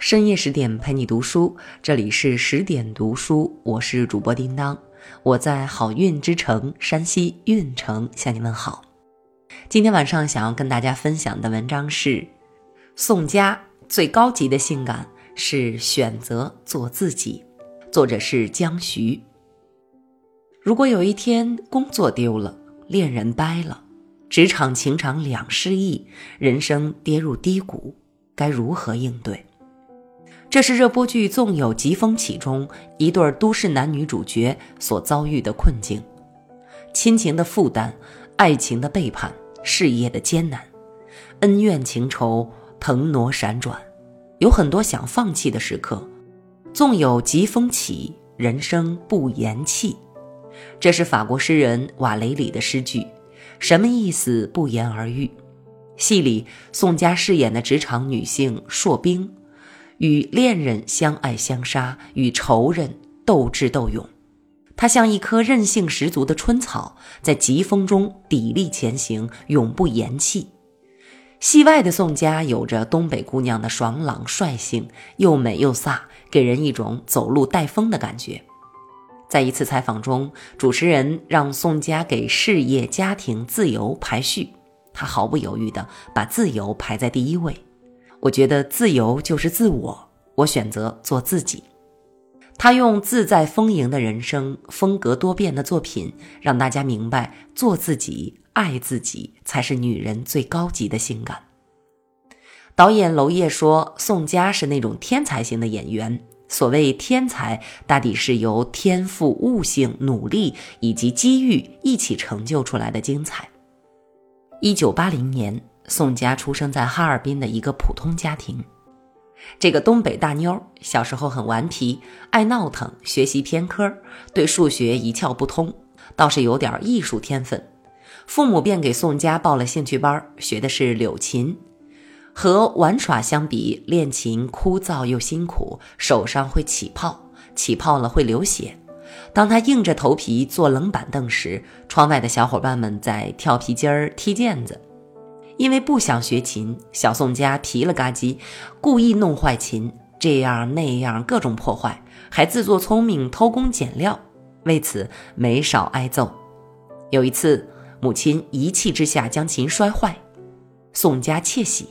深夜十点陪你读书，这里是十点读书，我是主播叮当，我在好运之城山西运城向你问好。今天晚上想要跟大家分享的文章是：宋佳最高级的性感是选择做自己，作者是江徐。如果有一天工作丢了，恋人掰了，职场情场两失意，人生跌入低谷，该如何应对？这是热播剧《纵有疾风起》中一对都市男女主角所遭遇的困境：亲情的负担、爱情的背叛、事业的艰难、恩怨情仇腾挪闪转，有很多想放弃的时刻。纵有疾风起，人生不言弃。这是法国诗人瓦雷里的诗句，什么意思？不言而喻。戏里宋佳饰演的职场女性硕冰。与恋人相爱相杀，与仇人斗智斗勇，他像一棵韧性十足的春草，在疾风中砥砺前行，永不言弃。戏外的宋佳有着东北姑娘的爽朗率性，又美又飒，给人一种走路带风的感觉。在一次采访中，主持人让宋佳给事业、家庭、自由排序，她毫不犹豫地把自由排在第一位。我觉得自由就是自我，我选择做自己。他用自在丰盈的人生、风格多变的作品，让大家明白，做自己、爱自己才是女人最高级的性感。导演娄烨说：“宋佳是那种天才型的演员。所谓天才，大抵是由天赋、悟性、努力以及机遇一起成就出来的精彩。”一九八零年。宋佳出生在哈尔滨的一个普通家庭。这个东北大妞小时候很顽皮，爱闹腾，学习偏科，对数学一窍不通，倒是有点艺术天分。父母便给宋佳报了兴趣班，学的是柳琴。和玩耍相比，练琴枯燥又辛苦，手上会起泡，起泡了会流血。当他硬着头皮坐冷板凳时，窗外的小伙伴们在跳皮筋儿、踢毽子。因为不想学琴，小宋家皮了嘎叽，故意弄坏琴，这样那样各种破坏，还自作聪明偷工减料，为此没少挨揍。有一次，母亲一气之下将琴摔坏，宋家窃喜：“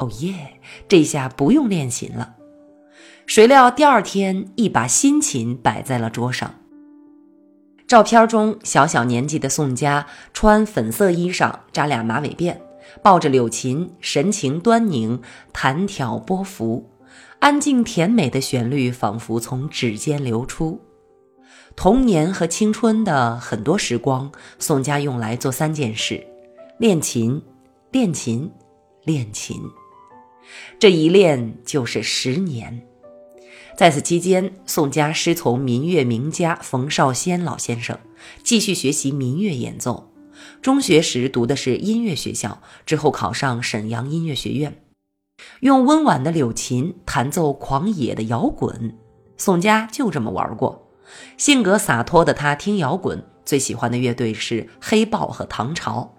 哦耶，这下不用练琴了。”谁料第二天，一把新琴摆在了桌上。照片中，小小年纪的宋佳穿粉色衣裳，扎俩马尾辫。抱着柳琴，神情端凝，弹挑拨拂，安静甜美的旋律仿佛从指尖流出。童年和青春的很多时光，宋佳用来做三件事：练琴、练琴、练琴。这一练就是十年。在此期间，宋佳师从民乐名家冯绍先老先生，继续学习民乐演奏。中学时读的是音乐学校，之后考上沈阳音乐学院，用温婉的柳琴弹奏狂野的摇滚。宋佳就这么玩过，性格洒脱的他听摇滚，最喜欢的乐队是黑豹和唐朝。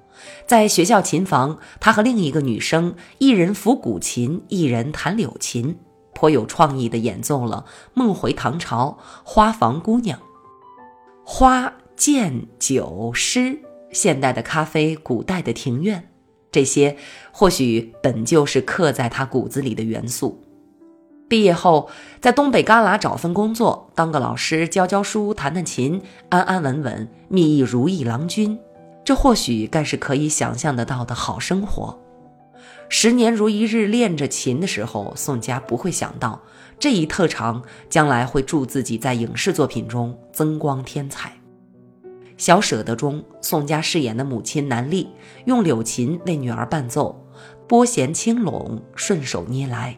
在学校琴房，他和另一个女生，一人抚古琴，一人弹柳琴，颇有创意的演奏了《梦回唐朝》《花房姑娘》《花剑酒诗》。现代的咖啡，古代的庭院，这些或许本就是刻在他骨子里的元素。毕业后，在东北旮旯找份工作，当个老师，教教书，弹弹琴，安安稳稳，觅一如意郎君，这或许该是可以想象得到的好生活。十年如一日练着琴的时候，宋佳不会想到这一特长将来会助自己在影视作品中增光添彩。小舍得中，宋佳饰演的母亲南丽用柳琴为女儿伴奏，拨弦轻拢，顺手捏来。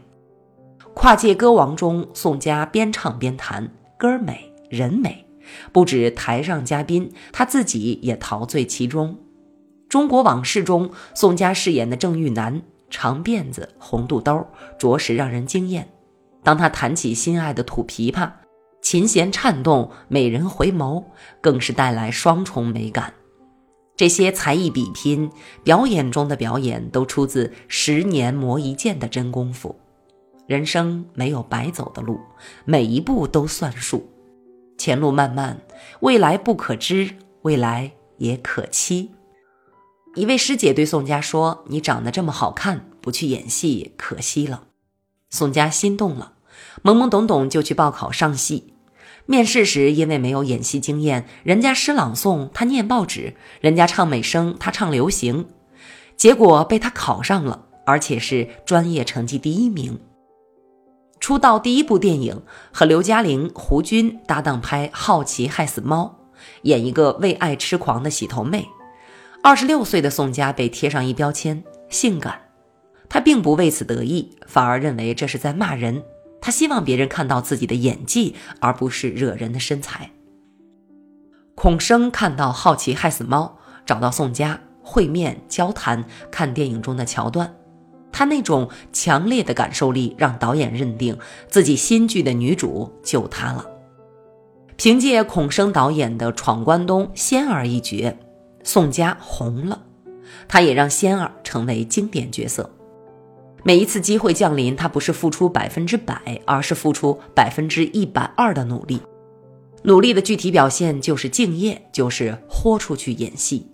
跨界歌王中，宋佳边唱边弹，歌美人美，不止台上嘉宾，她自己也陶醉其中。中国往事中，宋佳饰演的郑玉楠，长辫子，红肚兜，着实让人惊艳。当她弹起心爱的土琵琶。琴弦颤动，美人回眸，更是带来双重美感。这些才艺比拼、表演中的表演，都出自十年磨一剑的真功夫。人生没有白走的路，每一步都算数。前路漫漫，未来不可知，未来也可期。一位师姐对宋佳说：“你长得这么好看，不去演戏可惜了。”宋佳心动了，懵懵懂懂就去报考上戏。面试时，因为没有演戏经验，人家诗朗诵，他念报纸；人家唱美声，他唱流行。结果被他考上了，而且是专业成绩第一名。出道第一部电影，和刘嘉玲、胡军搭档拍《好奇害死猫》，演一个为爱痴狂的洗头妹。二十六岁的宋佳被贴上一标签“性感”，她并不为此得意，反而认为这是在骂人。他希望别人看到自己的演技，而不是惹人的身材。孔生看到《好奇害死猫》，找到宋佳会面交谈，看电影中的桥段。他那种强烈的感受力，让导演认定自己新剧的女主就她了。凭借孔生导演的《闯关东》仙儿一角，宋佳红了，他也让仙儿成为经典角色。每一次机会降临，他不是付出百分之百，而是付出百分之一百二的努力。努力的具体表现就是敬业，就是豁出去演戏。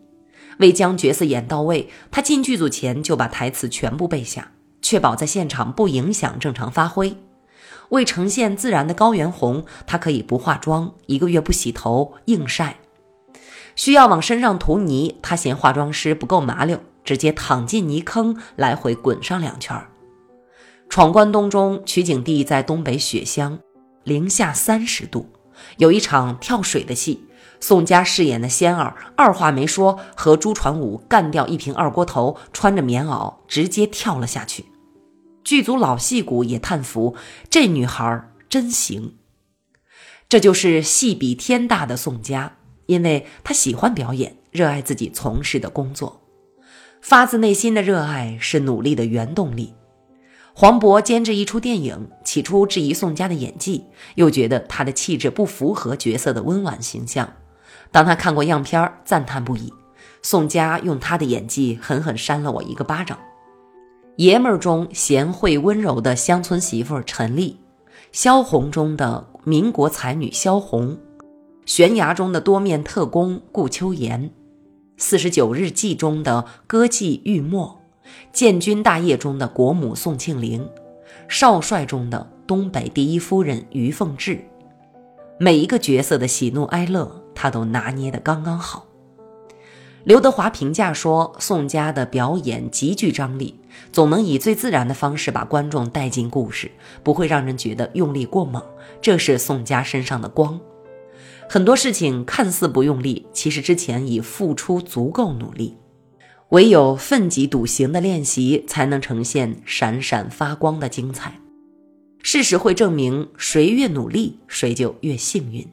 为将角色演到位，他进剧组前就把台词全部背下，确保在现场不影响正常发挥。为呈现自然的高原红，他可以不化妆，一个月不洗头，硬晒。需要往身上涂泥，他嫌化妆师不够麻溜，直接躺进泥坑，来回滚上两圈。闯关东中取景地在东北雪乡，零下三十度，有一场跳水的戏。宋佳饰演的仙儿二话没说，和朱传武干掉一瓶二锅头，穿着棉袄直接跳了下去。剧组老戏骨也叹服，这女孩真行。这就是戏比天大的宋佳，因为她喜欢表演，热爱自己从事的工作，发自内心的热爱是努力的原动力。黄渤监制一出电影，起初质疑宋佳的演技，又觉得她的气质不符合角色的温婉形象。当他看过样片赞叹不已。宋佳用他的演技狠狠扇了我一个巴掌。爷们儿中贤惠温柔的乡村媳妇陈丽，萧红中的民国才女萧红，悬崖中的多面特工顾秋妍，四十九日祭中的歌妓玉墨，建军大业中的国母宋庆龄，少帅中的东北第一夫人于凤至，每一个角色的喜怒哀乐。他都拿捏的刚刚好。刘德华评价说：“宋佳的表演极具张力，总能以最自然的方式把观众带进故事，不会让人觉得用力过猛。这是宋佳身上的光。很多事情看似不用力，其实之前已付出足够努力。唯有奋楫笃行的练习，才能呈现闪闪发光的精彩。事实会证明，谁越努力，谁就越幸运。”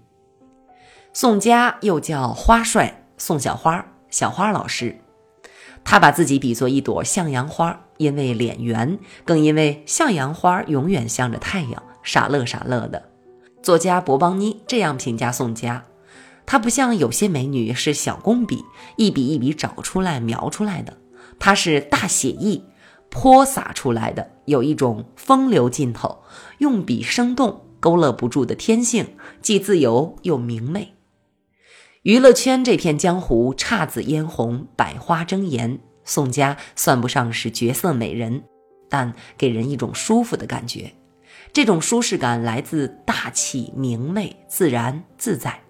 宋佳又叫花帅宋小花，小花老师，他把自己比作一朵向阳花，因为脸圆，更因为向阳花永远向着太阳，傻乐傻乐的。作家博邦妮这样评价宋佳：她不像有些美女是小工笔，一笔一笔找出来描出来的，她是大写意泼洒出来的，有一种风流劲头，用笔生动，勾勒不住的天性，既自由又明媚。娱乐圈这片江湖，姹紫嫣红，百花争妍。宋佳算不上是绝色美人，但给人一种舒服的感觉。这种舒适感来自大气、明媚、自然、自在。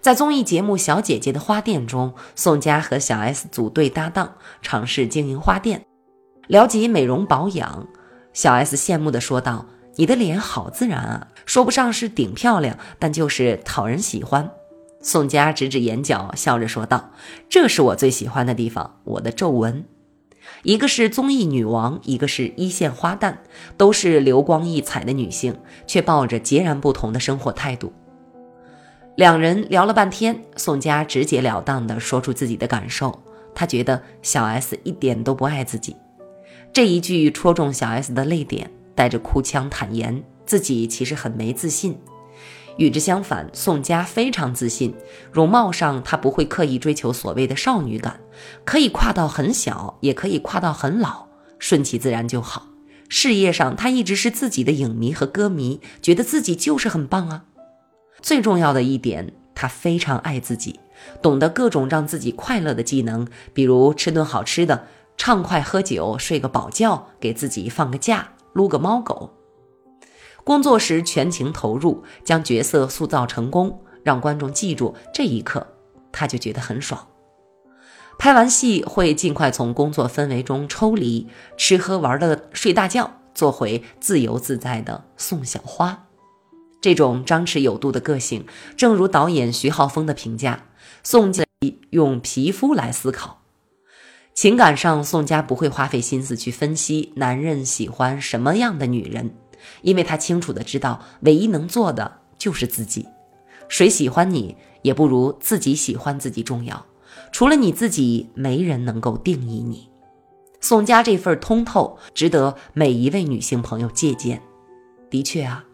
在综艺节目《小姐姐的花店》中，宋佳和小 S 组队搭档，尝试经营花店，聊及美容保养。小 S 羡慕地说道：“你的脸好自然啊，说不上是顶漂亮，但就是讨人喜欢。”宋佳指指眼角，笑着说道：“这是我最喜欢的地方，我的皱纹。一个是综艺女王，一个是一线花旦，都是流光溢彩的女性，却抱着截然不同的生活态度。”两人聊了半天，宋佳直截了当地说出自己的感受：她觉得小 S 一点都不爱自己。这一句戳中小 S 的泪点，带着哭腔坦言自己其实很没自信。与之相反，宋佳非常自信，容貌上她不会刻意追求所谓的少女感，可以跨到很小，也可以跨到很老，顺其自然就好。事业上，她一直是自己的影迷和歌迷，觉得自己就是很棒啊。最重要的一点，他非常爱自己，懂得各种让自己快乐的技能，比如吃顿好吃的，畅快喝酒，睡个饱觉，给自己放个假，撸个猫狗。工作时全情投入，将角色塑造成功，让观众记住这一刻，他就觉得很爽。拍完戏会尽快从工作氛围中抽离，吃喝玩乐睡大觉，做回自由自在的宋小花。这种张弛有度的个性，正如导演徐浩峰的评价：宋家用皮肤来思考，情感上宋家不会花费心思去分析男人喜欢什么样的女人，因为他清楚的知道，唯一能做的就是自己。谁喜欢你，也不如自己喜欢自己重要。除了你自己，没人能够定义你。宋佳这份通透，值得每一位女性朋友借鉴。的确啊，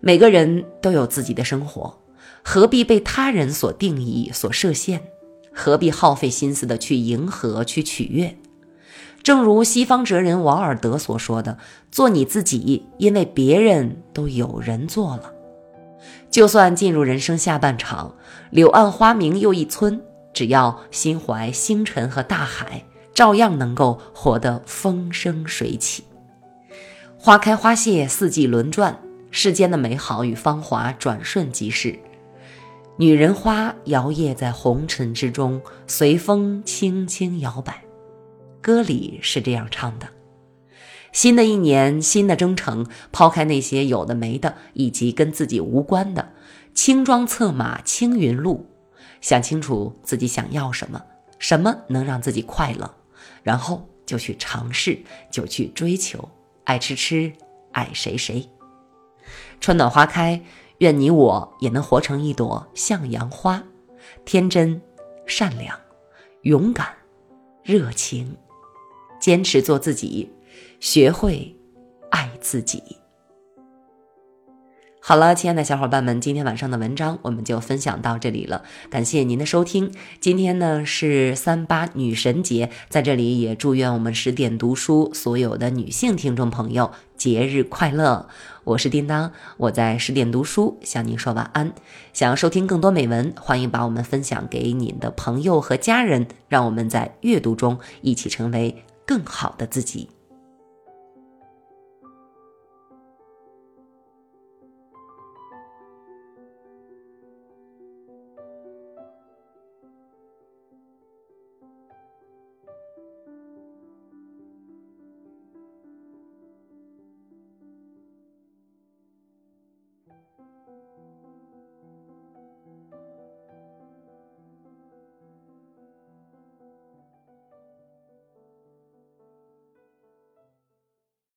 每个人都有自己的生活，何必被他人所定义、所设限？何必耗费心思的去迎合、去取悦？正如西方哲人王尔德所说的：“做你自己，因为别人都有人做了。”就算进入人生下半场，柳暗花明又一村。只要心怀星辰和大海，照样能够活得风生水起。花开花谢，四季轮转，世间的美好与芳华转瞬即逝。女人花摇曳在红尘之中，随风轻轻摇摆。歌里是这样唱的：新的一年，新的征程，抛开那些有的没的，以及跟自己无关的，轻装策马，青云路。想清楚自己想要什么，什么能让自己快乐，然后就去尝试，就去追求。爱吃吃，爱谁谁。春暖花开，愿你我也能活成一朵向阳花，天真、善良、勇敢、热情，坚持做自己，学会爱自己。好了，亲爱的小伙伴们，今天晚上的文章我们就分享到这里了。感谢您的收听。今天呢是三八女神节，在这里也祝愿我们十点读书所有的女性听众朋友节日快乐。我是叮当，我在十点读书向您说晚安。想要收听更多美文，欢迎把我们分享给您的朋友和家人，让我们在阅读中一起成为更好的自己。